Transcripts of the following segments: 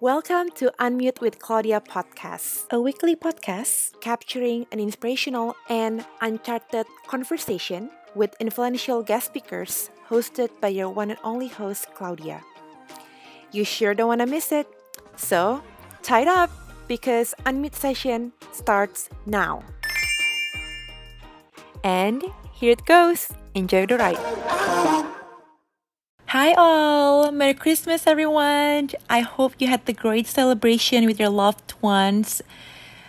Welcome to Unmute with Claudia podcast, a weekly podcast capturing an inspirational and uncharted conversation with influential guest speakers hosted by your one and only host, Claudia. You sure don't want to miss it. So, tie it up because Unmute session starts now. And here it goes. Enjoy the ride. Hi, all! Merry Christmas, everyone! I hope you had the great celebration with your loved ones.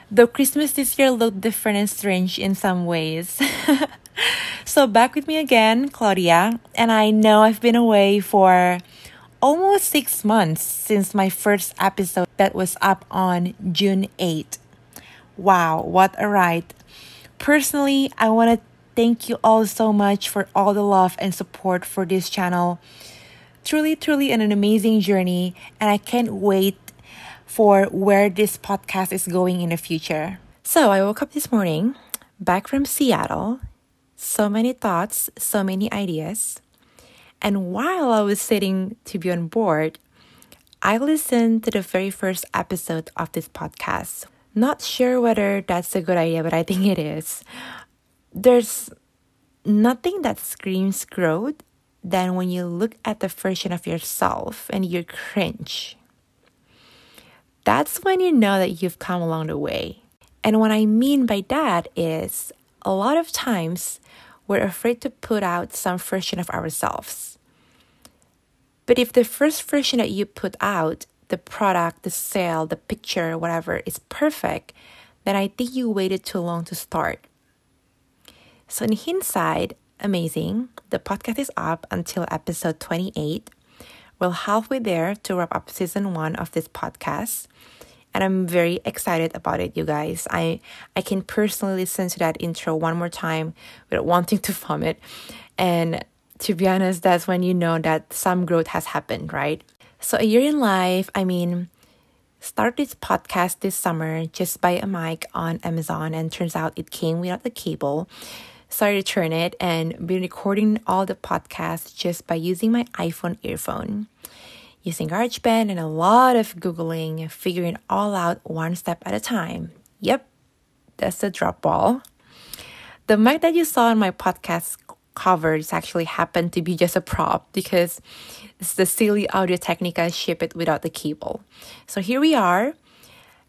Though Christmas this year looked different and strange in some ways. so, back with me again, Claudia, and I know I've been away for almost six months since my first episode that was up on June 8th. Wow, what a ride! Personally, I want to thank you all so much for all the love and support for this channel truly, truly an, amazing journey, and I can't wait for where this podcast is going in the future. So I woke up this morning back from Seattle, so many thoughts, so many ideas. And while I was sitting to be on board, I listened to the very first episode of this podcast. Not sure whether that's a good idea, but I think it is. There's nothing that screams growth than when you look at the version of yourself and you cringe. That's when you know that you've come along the way. And what I mean by that is a lot of times we're afraid to put out some version of ourselves. But if the first version that you put out, the product, the sale, the picture, whatever, is perfect, then I think you waited too long to start. So, in hindsight, amazing. The podcast is up until episode 28. We're halfway there to wrap up season one of this podcast. And I'm very excited about it, you guys. I I can personally listen to that intro one more time without wanting to vomit. And to be honest, that's when you know that some growth has happened, right? So a year in life, I mean, started this podcast this summer just by a mic on Amazon and turns out it came without the cable started to turn it and been recording all the podcasts just by using my iPhone earphone. Using GarageBand and a lot of Googling, figuring all out one step at a time. Yep, that's the drop ball. The mic that you saw on my podcast covers actually happened to be just a prop because it's the silly Audio Technica ship it without the cable. So here we are,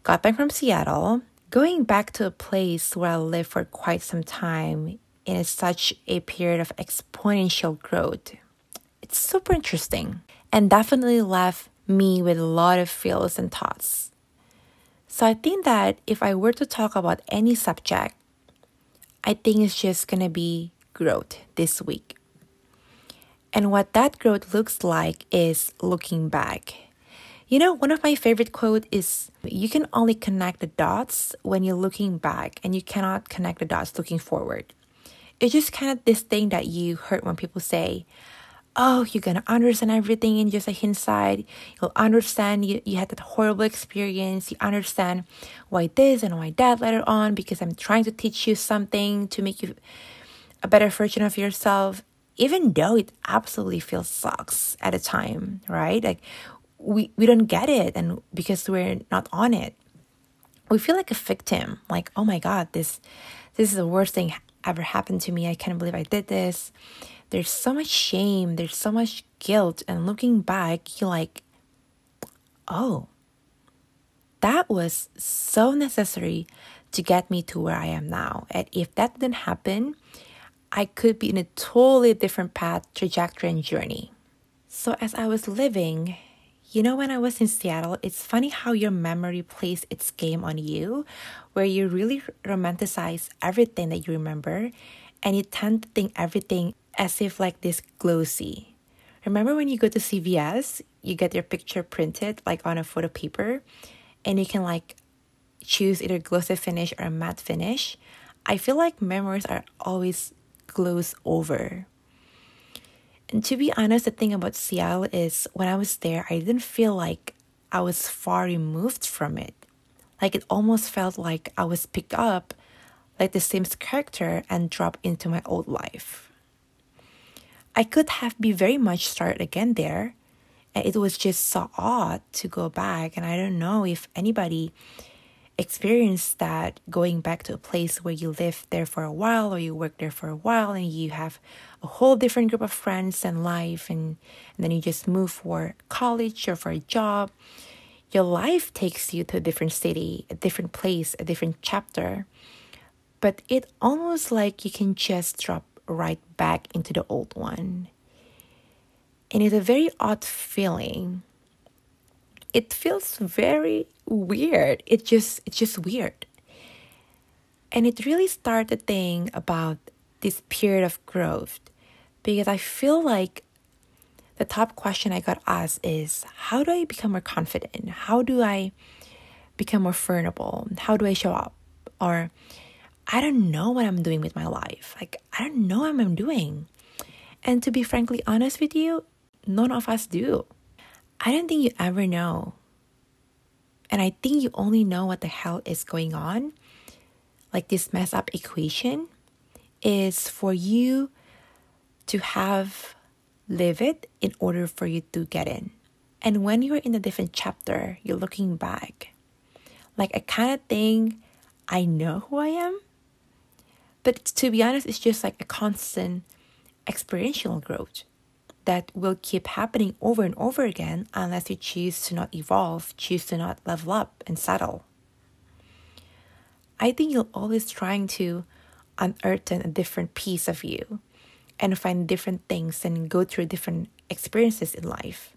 got back from Seattle, going back to a place where I lived for quite some time in such a period of exponential growth. It's super interesting and definitely left me with a lot of feels and thoughts. So I think that if I were to talk about any subject, I think it's just gonna be growth this week. And what that growth looks like is looking back. You know, one of my favorite quote is you can only connect the dots when you're looking back and you cannot connect the dots looking forward it's just kind of this thing that you heard when people say, oh, you're gonna understand everything in just a hindsight. You'll understand you, you had that horrible experience. You understand why this and why that later on because I'm trying to teach you something to make you a better version of yourself, even though it absolutely feels sucks at a time, right? Like we, we don't get it and because we're not on it. We feel like a victim, like, oh my God, this this is the worst thing ever happened to me. I can't believe I did this. There's so much shame, there's so much guilt. And looking back, you're like, oh, that was so necessary to get me to where I am now. And if that didn't happen, I could be in a totally different path, trajectory, and journey. So, as I was living you know, when I was in Seattle, it's funny how your memory plays its game on you, where you really romanticize everything that you remember and you tend to think everything as if like this glossy. Remember when you go to CVS, you get your picture printed like on a photo paper and you can like choose either glossy finish or a matte finish. I feel like memories are always gloss over. And to be honest, the thing about Seattle is when I was there, I didn't feel like I was far removed from it. Like it almost felt like I was picked up like the Sims character and dropped into my old life. I could have be very much started again there, And it was just so odd to go back. And I don't know if anybody experienced that going back to a place where you live there for a while or you work there for a while and you have a whole different group of friends and life and, and then you just move for college or for a job your life takes you to a different city a different place a different chapter. But it almost like you can just drop right back into the old one. And it's a very odd feeling it feels very weird. It just it's just weird. And it really started thing about this period of growth because I feel like the top question I got asked is how do I become more confident? How do I become more vulnerable? How do I show up? Or I don't know what I'm doing with my life. Like I don't know what I'm doing. And to be frankly honest with you, none of us do. I don't think you ever know. And I think you only know what the hell is going on, like this mess up equation, is for you to have live it in order for you to get in. And when you're in a different chapter, you're looking back. Like I kind of think I know who I am. But to be honest, it's just like a constant experiential growth that will keep happening over and over again unless you choose to not evolve, choose to not level up and settle. I think you're always trying to unearth a different piece of you and find different things and go through different experiences in life.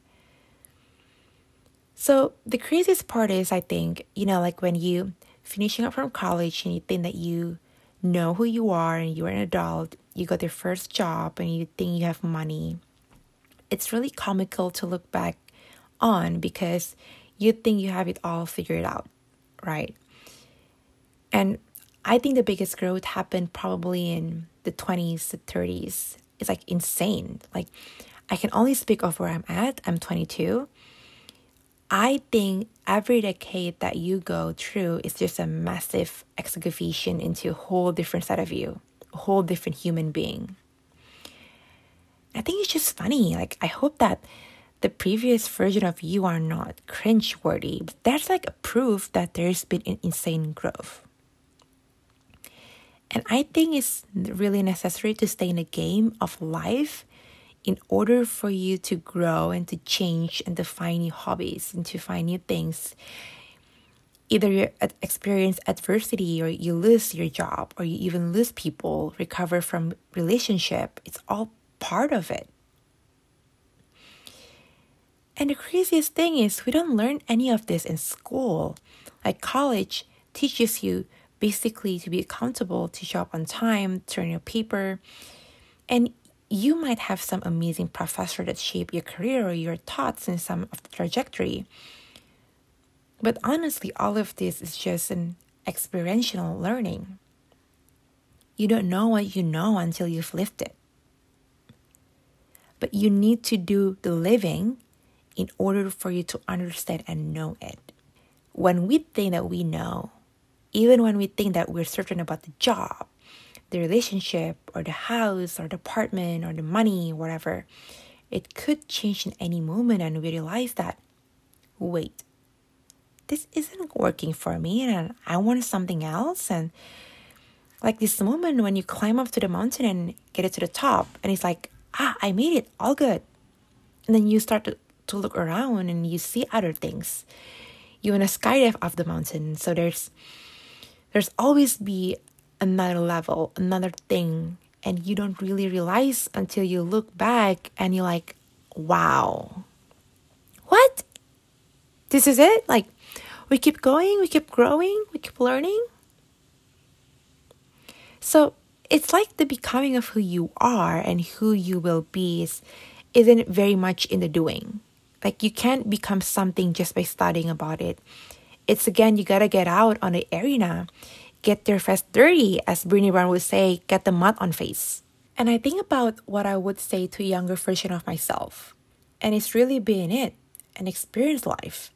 So the craziest part is I think, you know, like when you finishing up from college and you think that you know who you are and you're an adult, you got your first job and you think you have money it's really comical to look back on because you think you have it all figured out, right? And I think the biggest growth happened probably in the 20s to 30s. It's like insane. Like, I can only speak of where I'm at. I'm 22. I think every decade that you go through is just a massive excavation into a whole different side of you, a whole different human being. I think it's just funny. Like, I hope that the previous version of you are not cringe-worthy. But that's like a proof that there's been an insane growth. And I think it's really necessary to stay in the game of life in order for you to grow and to change and to find new hobbies and to find new things. Either you experience adversity or you lose your job or you even lose people, recover from relationship. It's all part of it. And the craziest thing is, we don't learn any of this in school. Like college teaches you basically to be accountable, to show up on time, turn your paper. And you might have some amazing professor that shape your career or your thoughts in some of the trajectory. But honestly, all of this is just an experiential learning. You don't know what you know until you've lived it but you need to do the living in order for you to understand and know it. When we think that we know, even when we think that we're certain about the job, the relationship, or the house, or the apartment, or the money, whatever, it could change in any moment, and we realize that, wait, this isn't working for me, and I want something else. And like this moment when you climb up to the mountain and get it to the top, and it's like, ah, I made it, all good. And then you start to, to look around and you see other things. You want to skydive off the mountain. So there's there's always be another level, another thing. And you don't really realize until you look back and you're like, wow. What? This is it? Like we keep going, we keep growing, we keep learning. So it's like the becoming of who you are and who you will be is, isn't very much in the doing. Like you can't become something just by studying about it. It's again, you gotta get out on the arena, get your face dirty, as Brené Brown would say, get the mud on face. And I think about what I would say to a younger version of myself. And it's really being it and experience life.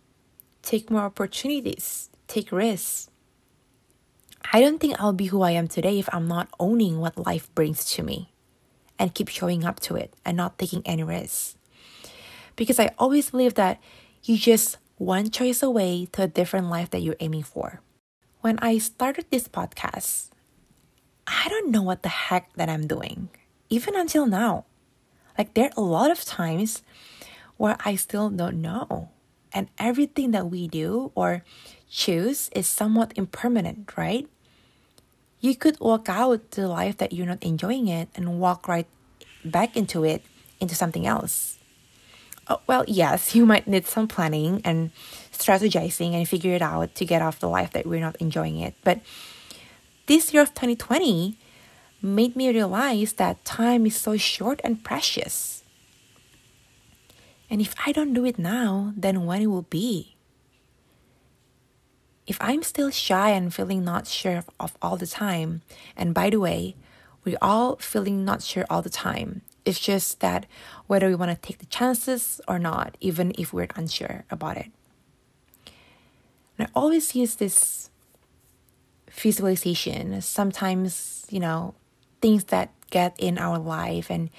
Take more opportunities, take risks, I don't think I'll be who I am today if I'm not owning what life brings to me and keep showing up to it and not taking any risks. Because I always believe that you just one choice away to a different life that you're aiming for. When I started this podcast, I don't know what the heck that I'm doing, even until now. Like, there are a lot of times where I still don't know. And everything that we do or choose is somewhat impermanent, right? You could walk out the life that you're not enjoying it and walk right back into it, into something else. Oh, well, yes, you might need some planning and strategizing and figure it out to get off the life that we're not enjoying it. But this year of 2020 made me realize that time is so short and precious. And if I don't do it now, then when it will be? If I'm still shy and feeling not sure of all the time, and by the way, we're all feeling not sure all the time. It's just that whether we want to take the chances or not, even if we're unsure about it. And I always use this visualization. Sometimes, you know, things that get in our life and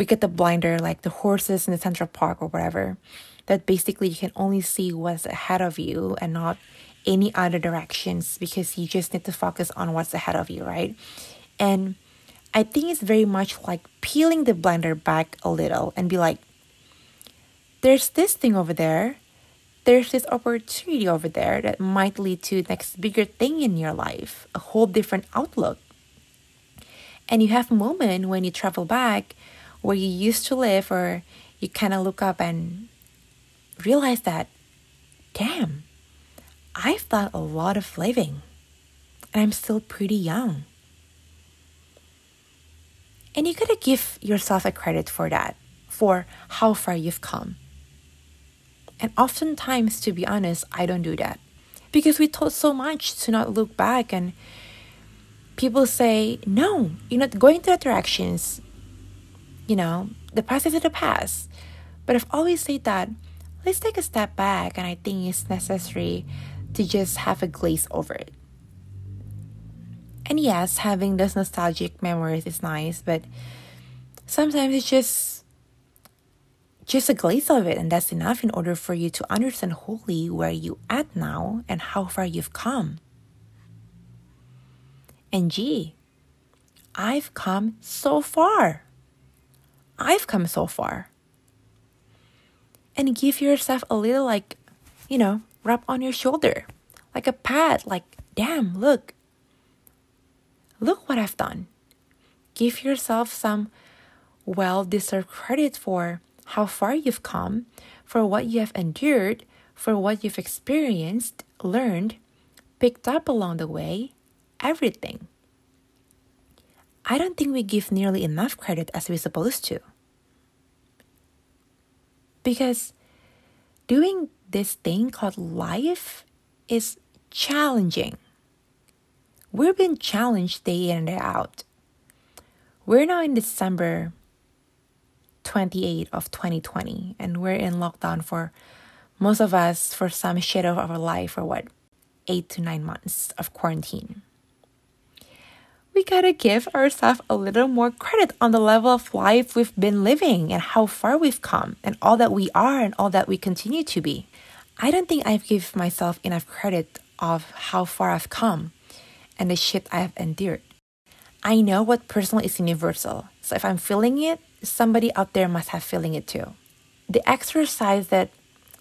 we get the blinder like the horses in the central park or whatever that basically you can only see what's ahead of you and not any other directions because you just need to focus on what's ahead of you right? And i think it's very much like peeling the blinder back a little and be like there's this thing over there. There's this opportunity over there that might lead to next bigger thing in your life a whole different outlook. And you have a moment when you travel back where you used to live, or you kind of look up and realize that, damn, I've done a lot of living and I'm still pretty young. And you gotta give yourself a credit for that, for how far you've come. And oftentimes, to be honest, I don't do that because we taught so much to not look back and people say, no, you're not going to that directions. You know, the past is in the past. But I've always said that let's take a step back, and I think it's necessary to just have a glaze over it. And yes, having those nostalgic memories is nice, but sometimes it's just just a glaze of it, and that's enough in order for you to understand wholly where you at now and how far you've come. And gee, I've come so far. I've come so far. And give yourself a little, like, you know, rub on your shoulder, like a pat, like, damn, look. Look what I've done. Give yourself some well deserved credit for how far you've come, for what you have endured, for what you've experienced, learned, picked up along the way, everything. I don't think we give nearly enough credit as we're supposed to. Because doing this thing called life is challenging. We're being challenged day in and day out. We're now in December 28 of 2020 and we're in lockdown for most of us for some shit of our life for what 8 to 9 months of quarantine we gotta give ourselves a little more credit on the level of life we've been living and how far we've come and all that we are and all that we continue to be. I don't think I've given myself enough credit of how far I've come and the shit I have endured. I know what personal is universal. So if I'm feeling it, somebody out there must have feeling it too. The exercise that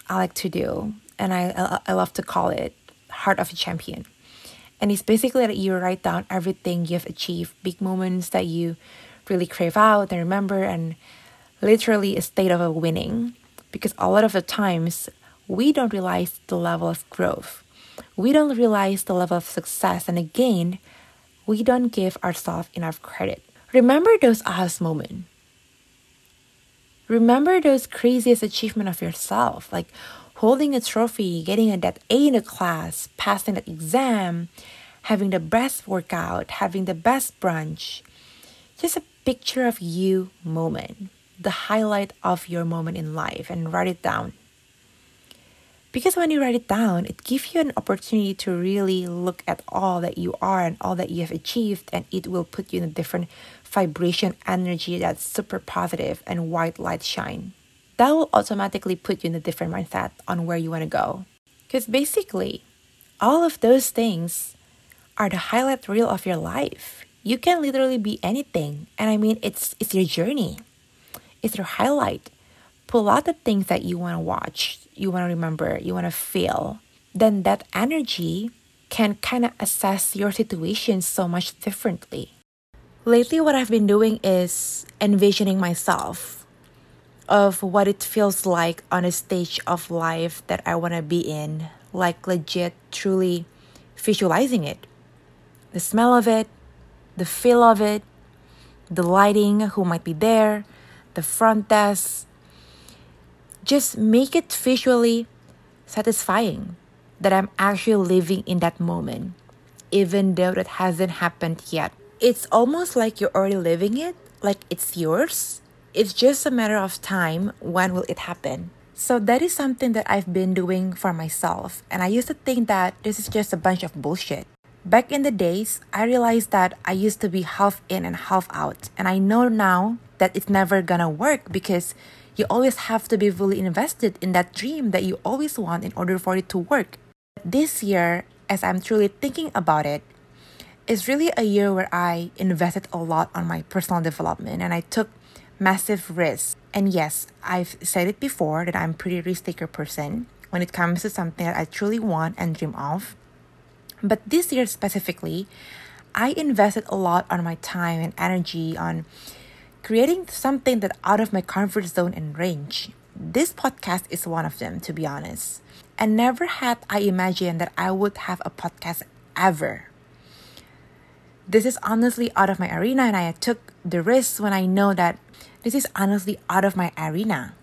I like to do, and I, I love to call it Heart of a Champion and it's basically that you write down everything you've achieved, big moments that you really crave out and remember, and literally a state of a winning. Because a lot of the times, we don't realize the level of growth. We don't realize the level of success. And again, we don't give ourselves enough credit. Remember those ahas moments. Remember those craziest achievement of yourself, like holding a trophy, getting a that A in a class, passing that exam, having the best workout, having the best brunch. Just a picture of you moment, the highlight of your moment in life, and write it down. Because when you write it down, it gives you an opportunity to really look at all that you are and all that you have achieved, and it will put you in a different vibration energy that's super positive and white light shine. That will automatically put you in a different mindset on where you want to go. Because basically, all of those things are the highlight reel of your life. You can literally be anything. And I mean, it's, it's your journey, it's your highlight. Pull out the things that you want to watch, you want to remember, you want to feel. Then that energy can kind of assess your situation so much differently. Lately, what I've been doing is envisioning myself of what it feels like on a stage of life that I want to be in, like legit, truly visualizing it. The smell of it, the feel of it, the lighting, who might be there, the front desk. Just make it visually satisfying that I'm actually living in that moment, even though it hasn't happened yet. It's almost like you're already living it, like it's yours. It's just a matter of time when will it happen. So that is something that I've been doing for myself, and I used to think that this is just a bunch of bullshit. Back in the days, I realized that I used to be half in and half out, and I know now that it's never gonna work because you always have to be fully invested in that dream that you always want in order for it to work. This year, as I'm truly thinking about it, is really a year where I invested a lot on my personal development and I took massive risk. And yes, I've said it before that I'm pretty risk taker person when it comes to something that I truly want and dream of. But this year specifically, I invested a lot on my time and energy on creating something that out of my comfort zone and range. This podcast is one of them, to be honest. And never had I imagined that I would have a podcast ever. This is honestly out of my arena, and I took the risk when I know that this is honestly out of my arena.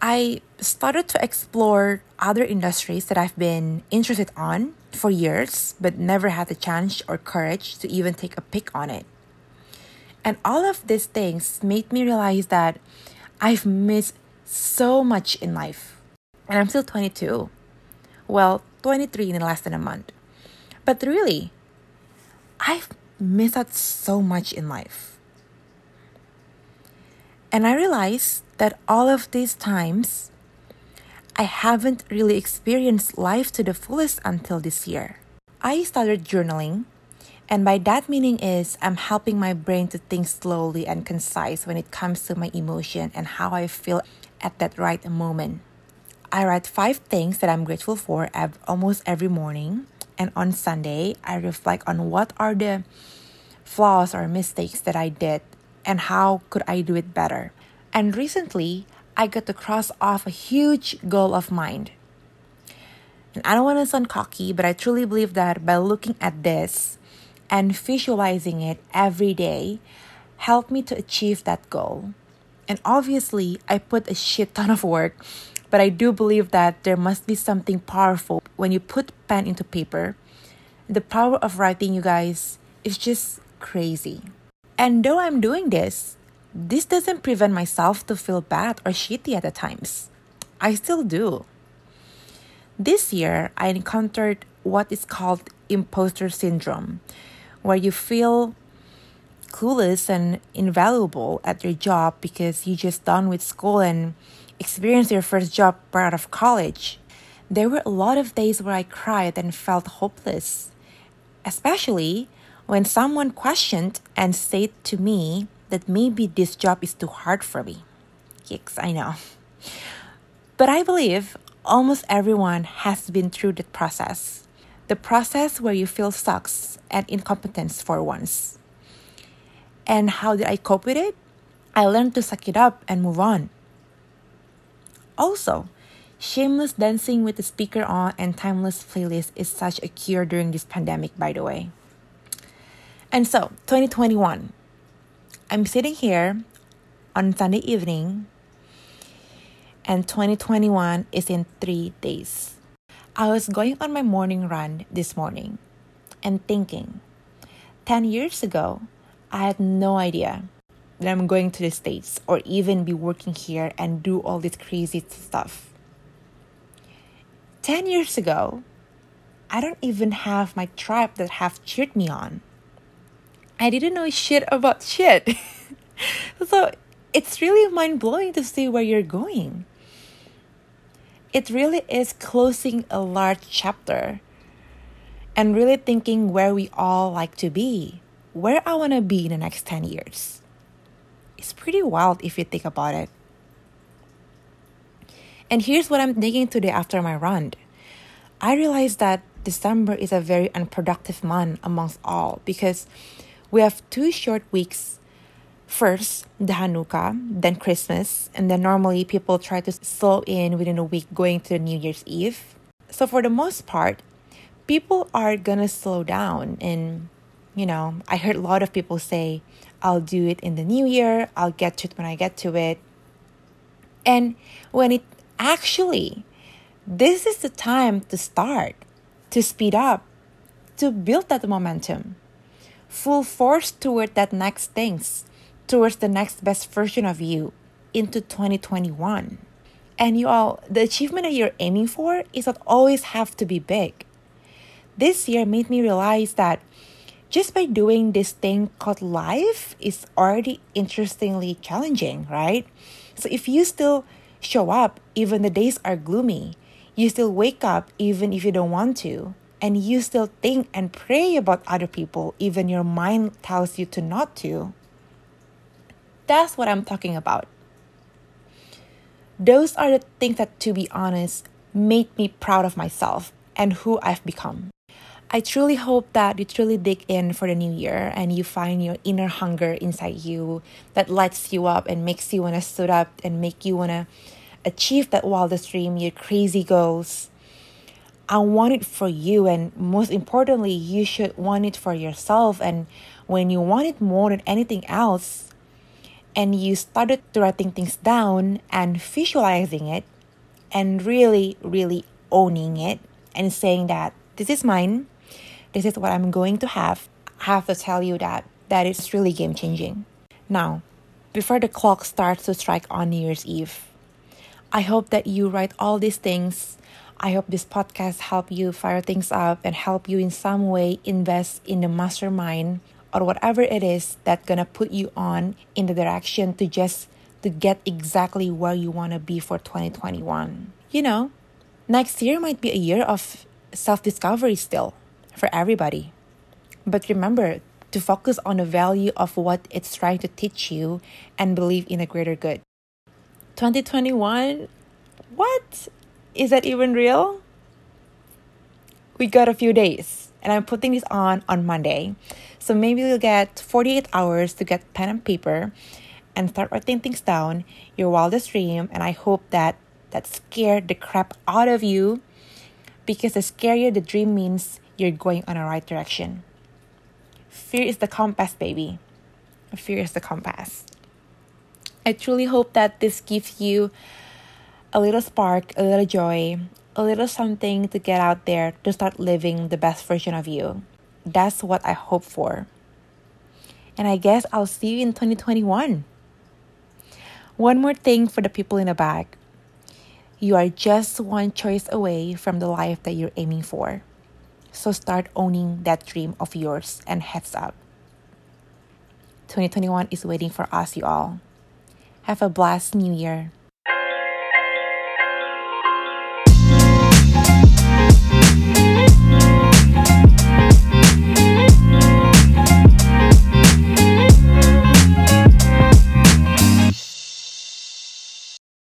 I started to explore other industries that I've been interested on for years, but never had the chance or courage to even take a pick on it. And all of these things made me realize that I've missed so much in life. And I'm still 22. Well, 23 in less than a month. But really, I've missed out so much in life. And I realized that all of these times, I haven't really experienced life to the fullest until this year. I started journaling and by that meaning is I'm helping my brain to think slowly and concise when it comes to my emotion and how I feel at that right moment. I write five things that I'm grateful for almost every morning. And on Sunday, I reflect on what are the flaws or mistakes that I did and how could I do it better. And recently, I got to cross off a huge goal of mine. And I don't want to sound cocky, but I truly believe that by looking at this, and visualizing it every day helped me to achieve that goal. And obviously, I put a shit ton of work, but I do believe that there must be something powerful when you put pen into paper. The power of writing, you guys, is just crazy. And though I'm doing this, this doesn't prevent myself to feel bad or shitty at the times. I still do. This year, I encountered what is called imposter syndrome, where you feel clueless and invaluable at your job because you just done with school and experienced your first job right out of college. There were a lot of days where I cried and felt hopeless, especially when someone questioned and said to me that maybe this job is too hard for me. Yikes, I know. But I believe almost everyone has been through that process. The process where you feel sucks and incompetence for once. And how did I cope with it? I learned to suck it up and move on. Also, shameless dancing with the speaker on and timeless playlist is such a cure during this pandemic, by the way. And so, 2021, I'm sitting here on Sunday evening, and 2021 is in three days. I was going on my morning run this morning and thinking 10 years ago, I had no idea that I'm going to the States or even be working here and do all this crazy stuff. 10 years ago, I don't even have my tribe that have cheered me on. I didn't know shit about shit. so it's really mind blowing to see where you're going. it really is closing a large chapter and really thinking where we all like to be, where I want to be in the next 10 years. It's pretty wild if you think about it. And here's what I'm thinking today after my run. I realized that December is a very unproductive month amongst all because we have two short weeks. First, the Hanukkah, then Christmas, and then normally people try to slow in within a week going to New Year's Eve. So, for the most part, people are gonna slow down. And, you know, I heard a lot of people say, I'll do it in the new year, I'll get to it when I get to it. And when it actually, this is the time to start to speed up, to build that momentum, full force toward that next things, towards the next best version of you into 2021. And you all, the achievement that you're aiming for is not always have to be big. This year made me realize that just by doing this thing called life is already interestingly challenging, right? So if you still show up even the days are gloomy, you still wake up even if you don't want to. And you still think and pray about other people even your mind tells you to not to. That's what I'm talking about. Those are the things that, to be honest, made me proud of myself and who I've become. I truly hope that you truly dig in for the new year and you find your inner hunger inside you that lights you up and makes you want to stood up and make you want to achieve that wildest dream, your crazy goals. I want it for you, and most importantly, you should want it for yourself. And when you want it more than anything else, and you started writing things down and visualizing it, and really, really owning it, and saying that this is mine, this is what I'm going to have, I have to tell you that that is really game changing. Now, before the clock starts to strike on New Year's Eve, I hope that you write all these things. I hope this podcast help you fire things up and help you in some way invest in the mastermind or whatever it is that's gonna put you on in the direction to just to get exactly where you wanna be for 2021. You know, next year might be a year of self-discovery still for everybody. But remember to focus on the value of what it's trying to teach you and believe in a greater good. 2021? What? Is that even real? We got a few days, and I'm putting this on on Monday. So maybe you'll get 48 hours to get pen and paper and start writing things down, your wildest dream, and I hope that that scared the crap out of you because the scarier the dream means you're going on the right direction. Fear is the compass, baby. Fear is the compass. I truly hope that this gives you a little spark, a little joy, a little something to get out there to start living the best version of you. That's what I hope for. And I guess I'll see you in 2021. One more thing for the people in the back you are just one choice away from the life that you're aiming for. So start owning that dream of yours and heads up. 2021 is waiting for us, you all. Have a blessed new year.